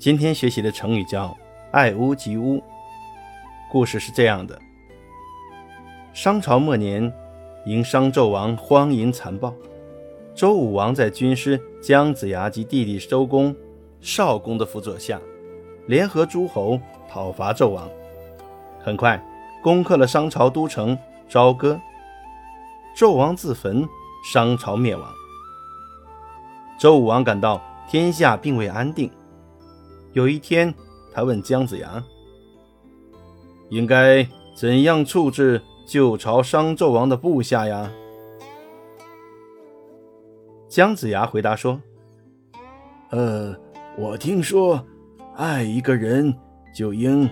今天学习的成语叫“爱屋及乌”。故事是这样的：商朝末年，因商纣王荒淫残暴，周武王在军师姜子牙及弟弟周公、少公的辅佐下，联合诸侯讨伐纣王，很快攻克了商朝都城朝歌。纣王自焚，商朝灭亡。周武王感到天下并未安定。有一天，他问姜子牙：“应该怎样处置旧朝商纣王的部下呀？”姜子牙回答说：“呃，我听说，爱一个人就应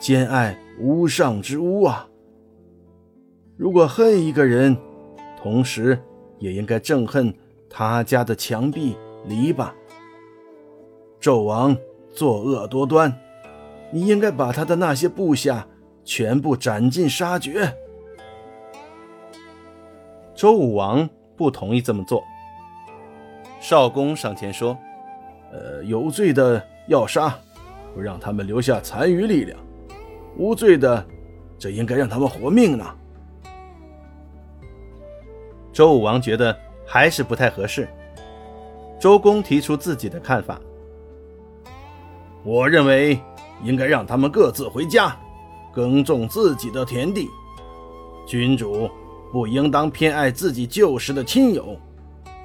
兼爱屋上之屋啊。如果恨一个人，同时也应该憎恨他家的墙壁篱笆。纣王。”作恶多端，你应该把他的那些部下全部斩尽杀绝。周武王不同意这么做。少公上前说：“呃，有罪的要杀，不让他们留下残余力量；无罪的，这应该让他们活命呢。”周武王觉得还是不太合适。周公提出自己的看法。我认为应该让他们各自回家，耕种自己的田地。君主不应当偏爱自己旧时的亲友，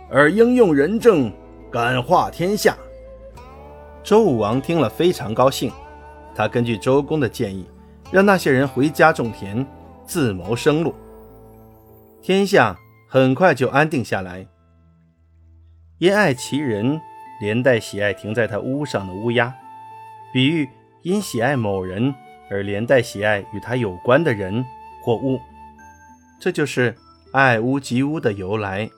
而应用仁政感化天下。周武王听了非常高兴，他根据周公的建议，让那些人回家种田，自谋生路。天下很快就安定下来。因爱其人，连带喜爱停在他屋上的乌鸦。比喻因喜爱某人而连带喜爱与他有关的人或物，这就是爱屋及乌的由来。